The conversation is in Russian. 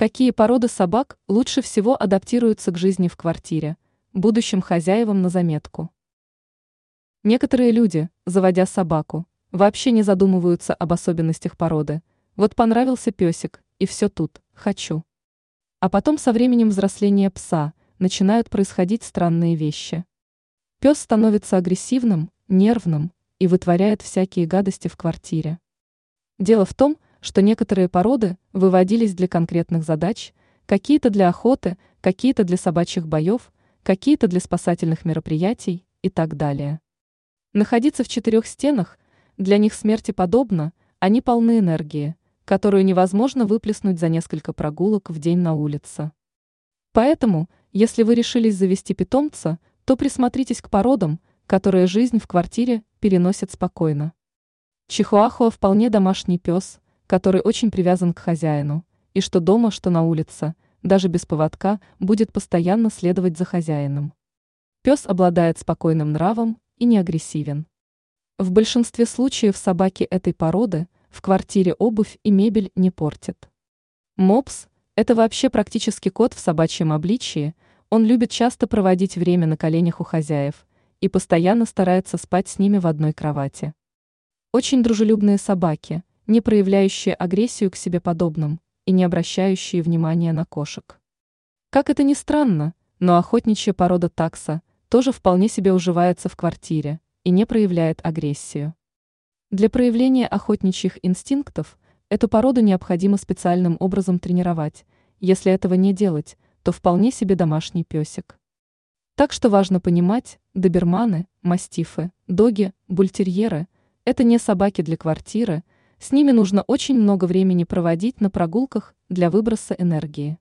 Какие породы собак лучше всего адаптируются к жизни в квартире, будущим хозяевам на заметку? Некоторые люди, заводя собаку, вообще не задумываются об особенностях породы. Вот понравился песик, и все тут, хочу. А потом со временем взросления пса начинают происходить странные вещи. Пес становится агрессивным, нервным и вытворяет всякие гадости в квартире. Дело в том, что некоторые породы выводились для конкретных задач, какие-то для охоты, какие-то для собачьих боев, какие-то для спасательных мероприятий и так далее. Находиться в четырех стенах для них смерти подобно, они полны энергии, которую невозможно выплеснуть за несколько прогулок в день на улице. Поэтому, если вы решились завести питомца, то присмотритесь к породам, которые жизнь в квартире переносят спокойно. Чихуахуа вполне домашний пес – который очень привязан к хозяину, и что дома, что на улице, даже без поводка, будет постоянно следовать за хозяином. Пес обладает спокойным нравом и не агрессивен. В большинстве случаев собаки этой породы в квартире обувь и мебель не портят. Мопс – это вообще практически кот в собачьем обличии, он любит часто проводить время на коленях у хозяев и постоянно старается спать с ними в одной кровати. Очень дружелюбные собаки – не проявляющие агрессию к себе подобным и не обращающие внимания на кошек. Как это ни странно, но охотничья порода такса тоже вполне себе уживается в квартире и не проявляет агрессию. Для проявления охотничьих инстинктов эту породу необходимо специальным образом тренировать, если этого не делать, то вполне себе домашний песик. Так что важно понимать, доберманы, мастифы, доги, бультерьеры – это не собаки для квартиры – с ними нужно очень много времени проводить на прогулках для выброса энергии.